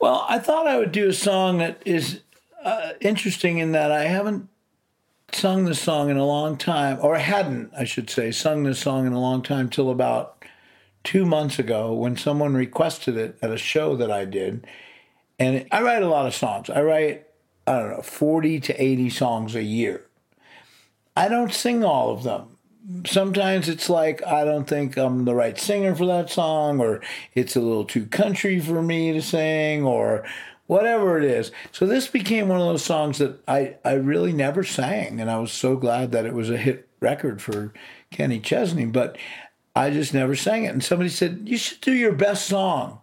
Well, I thought I would do a song that is uh, interesting in that I haven't sung this song in a long time, or hadn't, I should say, sung this song in a long time till about two months ago when someone requested it at a show that I did. And I write a lot of songs. I write, I don't know, 40 to 80 songs a year. I don't sing all of them. Sometimes it's like I don't think I'm the right singer for that song, or it's a little too country for me to sing, or whatever it is. So this became one of those songs that I, I really never sang, and I was so glad that it was a hit record for Kenny Chesney, but I just never sang it. And somebody said, You should do your best song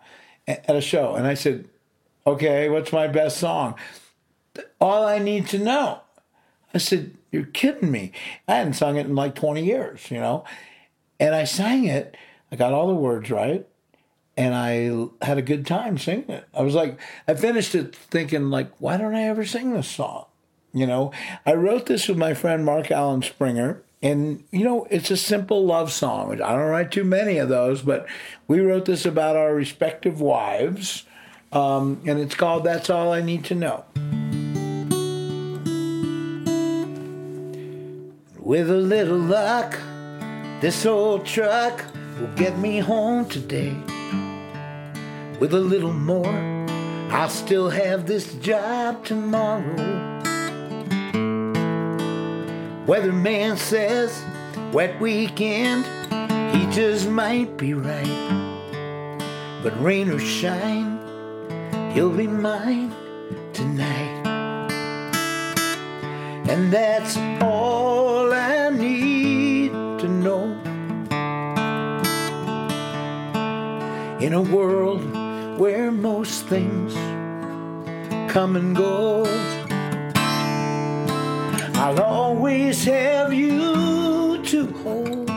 at a show. And I said, Okay, what's my best song? All I need to know. I said, You're kidding me. I hadn't sung it in like 20 years, you know? And I sang it. I got all the words right and I had a good time singing it. I was like, I finished it thinking, like, why don't I ever sing this song? You know, I wrote this with my friend Mark Alan Springer, and you know, it's a simple love song. I don't write too many of those, but we wrote this about our respective wives, um, and it's called "That's All I Need to Know." With a little luck, this old truck will get me home today with a little more, I'll still have this job tomorrow. Weatherman says, wet weekend, he just might be right. But rain or shine, he'll be mine tonight. And that's all In a world where most things come and go. I'll always have you to hold.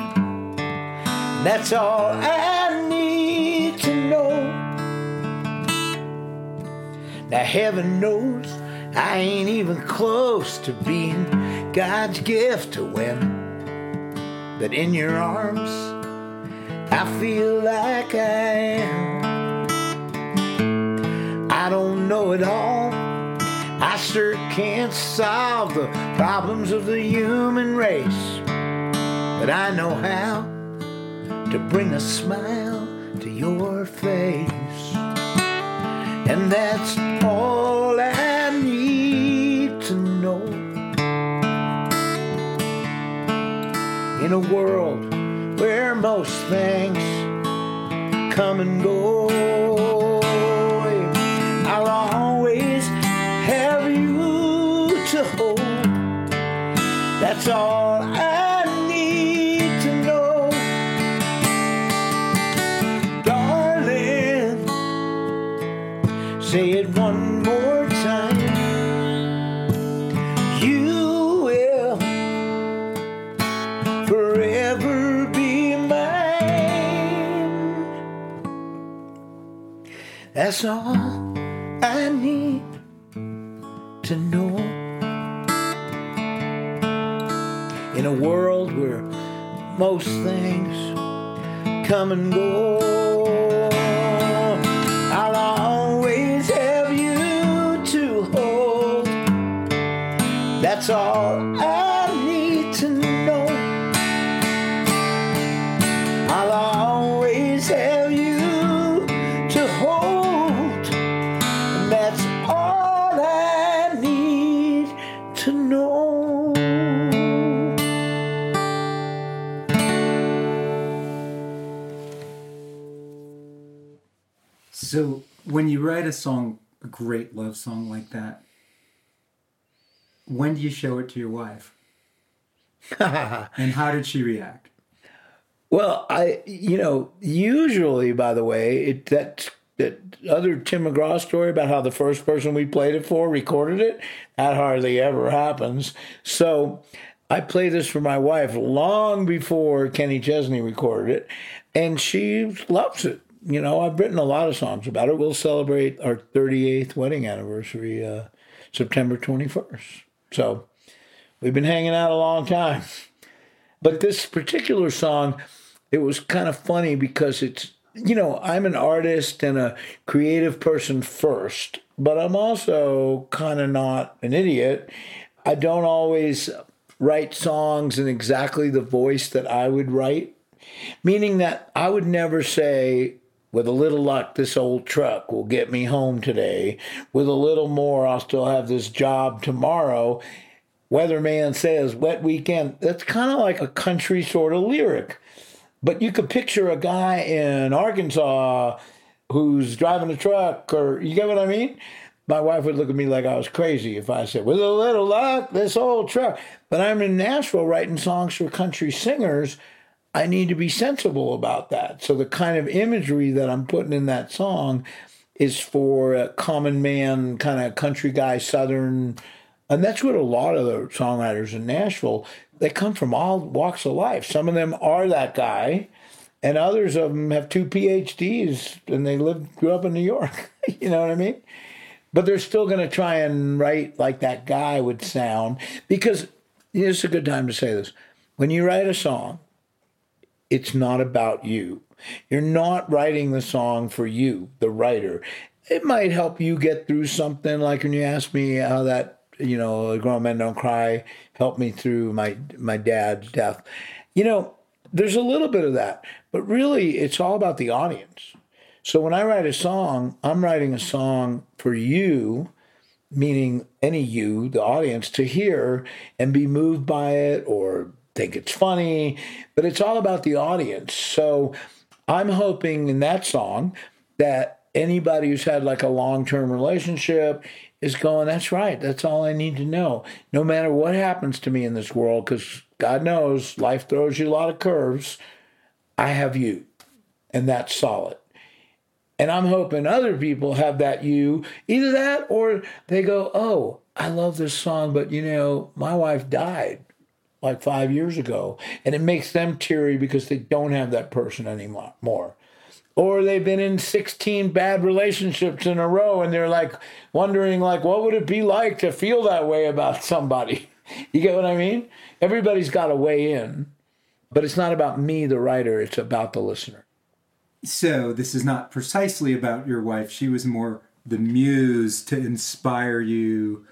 That's all I need to know. Now, heaven knows I ain't even close to being God's gift to women. But in your arms, I feel like I am. I don't know it all. I sure can't solve the problems of the human race. But I know how to bring a smile to your face. And that's all I need to know. In a world most things come and go. I'll always have you to hold. That's all I That's all. I need to know. In a world where most things come and go, I'll always have you to hold. That's all a song, a great love song like that, when do you show it to your wife? and how did she react? Well, I, you know, usually, by the way, it, that that other Tim McGraw story about how the first person we played it for recorded it, that hardly ever happens. So I played this for my wife long before Kenny Chesney recorded it, and she loves it. You know, I've written a lot of songs about it. We'll celebrate our 38th wedding anniversary uh, September 21st. So we've been hanging out a long time. But this particular song, it was kind of funny because it's you know, I'm an artist and a creative person first, but I'm also kind of not an idiot. I don't always write songs in exactly the voice that I would write, meaning that I would never say, with a little luck, this old truck will get me home today. With a little more, I'll still have this job tomorrow. Weatherman says, wet weekend. That's kind of like a country sort of lyric. But you could picture a guy in Arkansas who's driving a truck, or you get what I mean? My wife would look at me like I was crazy if I said, with a little luck, this old truck. But I'm in Nashville writing songs for country singers. I need to be sensible about that. So the kind of imagery that I'm putting in that song is for a common man, kind of country guy, southern. And that's what a lot of the songwriters in Nashville they come from all walks of life. Some of them are that guy, and others of them have two PhDs and they live grew up in New York. you know what I mean? But they're still going to try and write like that guy would sound because you know, it's a good time to say this. When you write a song, it's not about you. You're not writing the song for you, the writer. It might help you get through something like when you ask me how that, you know, Grown Men Don't Cry helped me through my my dad's death. You know, there's a little bit of that, but really it's all about the audience. So when I write a song, I'm writing a song for you, meaning any you, the audience, to hear and be moved by it or think it's funny, but it's all about the audience. So I'm hoping in that song that anybody who's had like a long term relationship is going, that's right. That's all I need to know. No matter what happens to me in this world, because God knows life throws you a lot of curves, I have you. And that's solid. And I'm hoping other people have that you, either that or they go, oh, I love this song, but you know, my wife died like five years ago. And it makes them teary because they don't have that person anymore or they've been in 16 bad relationships in a row and they're like wondering like what would it be like to feel that way about somebody? You get what i mean? Everybody's got a way in but it's not about me the writer it's about the listener. So this is not precisely about your wife. She was more the muse to inspire you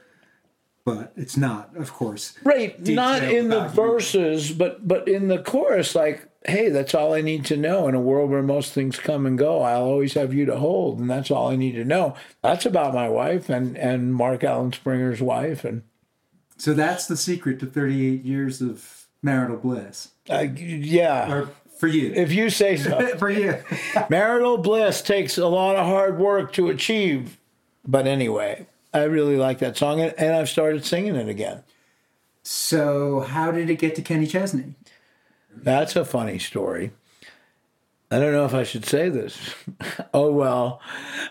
but it's not of course right not in the verses but but in the chorus like hey, that's all I need to know in a world where most things come and go. I'll always have you to hold, and that's all I need to know. That's about my wife and and Mark Alan Springer's wife, and so that's the secret to 38 years of marital bliss. Uh, yeah. Or for you. If you say so. for you. marital bliss takes a lot of hard work to achieve. But anyway, I really like that song, and I've started singing it again. So, how did it get to Kenny Chesney? That's a funny story. I don't know if I should say this. oh, well.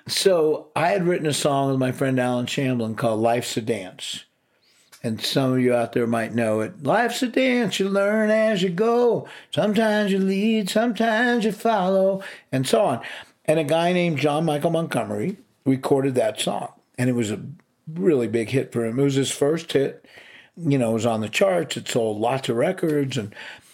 So I had written a song with my friend Allen Shamblin called Life's a Dance. And some of you out there might know it. Life's a dance, you learn as you go. Sometimes you lead, sometimes you follow, and so on. And a guy named John Michael Montgomery recorded that song. And it was a really big hit for him. It was his first hit. You know, it was on the charts. It sold lots of records. And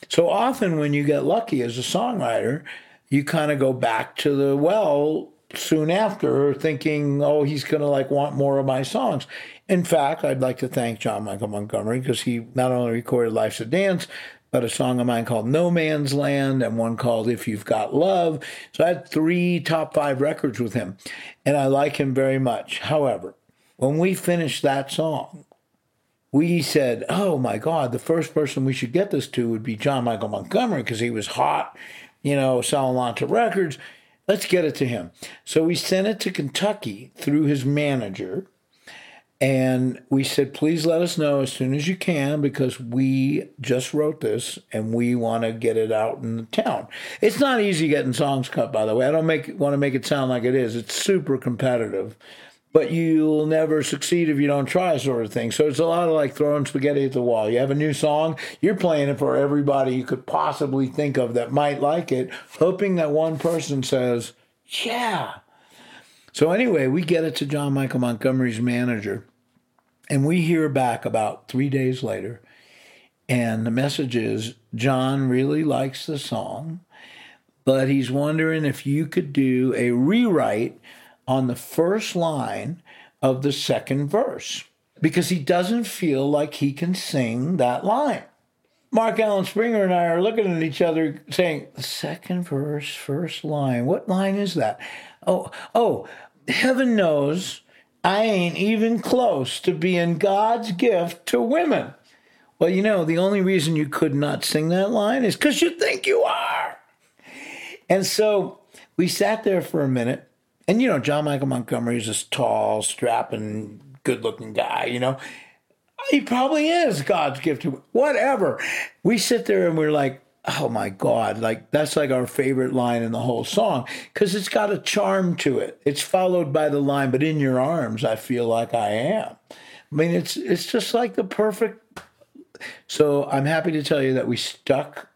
so often, when you get lucky as a songwriter, you kind of go back to the well soon after, thinking, oh, he's going to like want more of my songs. In fact, I'd like to thank John Michael Montgomery because he not only recorded Life's a Dance, but a song of mine called No Man's Land and one called If You've Got Love. So I had three top five records with him, and I like him very much. However, when we finished that song, we said, oh my God, the first person we should get this to would be John Michael Montgomery because he was hot, you know, selling lots of records. Let's get it to him. So we sent it to Kentucky through his manager. And we said, please let us know as soon as you can because we just wrote this and we want to get it out in the town. It's not easy getting songs cut, by the way. I don't make want to make it sound like it is. It's super competitive but you'll never succeed if you don't try, sort of thing. So it's a lot of like throwing spaghetti at the wall. You have a new song, you're playing it for everybody you could possibly think of that might like it, hoping that one person says, Yeah. So anyway, we get it to John Michael Montgomery's manager, and we hear back about three days later. And the message is John really likes the song, but he's wondering if you could do a rewrite on the first line of the second verse because he doesn't feel like he can sing that line. Mark Alan Springer and I are looking at each other saying, second verse, first line. What line is that? Oh, oh, heaven knows I ain't even close to being God's gift to women. Well, you know, the only reason you could not sing that line is because you think you are. And so we sat there for a minute. And, you know, John Michael Montgomery is this tall, strapping, good looking guy, you know. He probably is God's gift to whatever. We sit there and we're like, oh my God, like that's like our favorite line in the whole song because it's got a charm to it. It's followed by the line, but in your arms, I feel like I am. I mean, it's it's just like the perfect. So I'm happy to tell you that we stuck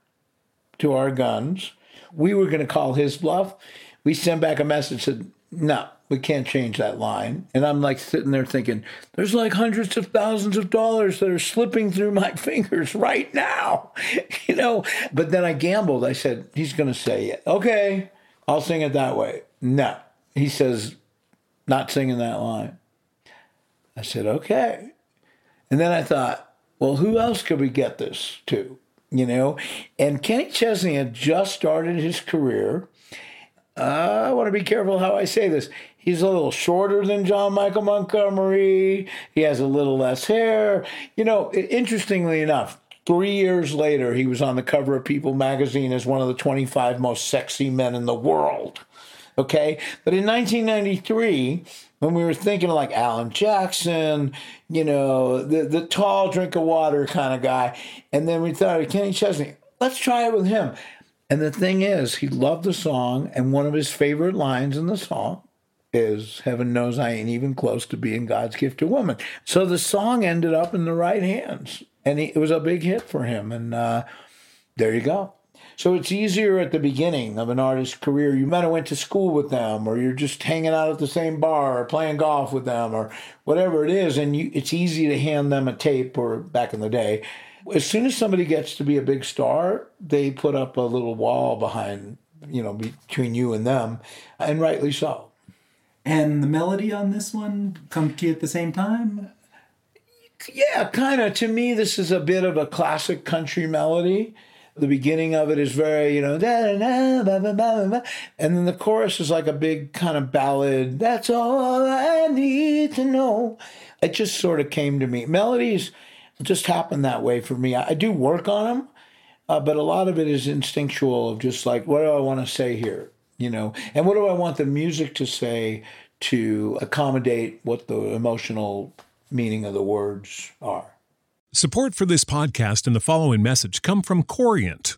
to our guns. We were going to call his bluff. We sent back a message said, no, we can't change that line. And I'm like sitting there thinking, there's like hundreds of thousands of dollars that are slipping through my fingers right now, you know. But then I gambled. I said, he's going to say. Okay, I'll sing it that way. No, he says, not singing that line. I said, okay. And then I thought, well, who else could we get this to? You know, and Kenny Chesney had just started his career. I want to be careful how I say this. He's a little shorter than John Michael Montgomery. He has a little less hair. You know, interestingly enough, three years later, he was on the cover of People magazine as one of the 25 most sexy men in the world. Okay. But in 1993, when we were thinking like Alan Jackson, you know, the, the tall drink of water kind of guy, and then we thought Kenny Chesney, let's try it with him. And the thing is, he loved the song, and one of his favorite lines in the song is Heaven knows I ain't even close to being God's gift to woman. So the song ended up in the right hands, and it was a big hit for him. And uh, there you go. So it's easier at the beginning of an artist's career. You might have went to school with them, or you're just hanging out at the same bar, or playing golf with them, or whatever it is, and you, it's easy to hand them a tape. Or back in the day, as soon as somebody gets to be a big star, they put up a little wall behind, you know, between you and them, and rightly so. And the melody on this one come to you at the same time? Yeah, kind of. To me, this is a bit of a classic country melody. The beginning of it is very, you know, and then the chorus is like a big kind of ballad. That's all I need to know. It just sort of came to me. Melodies just happened that way for me. I, do work on them, uh, but a lot of it is instinctual of just like, what do I want to say here? You know, and what do I want the music to say to accommodate what the emotional meaning of the words are? Support for this podcast and the following message come from Corient.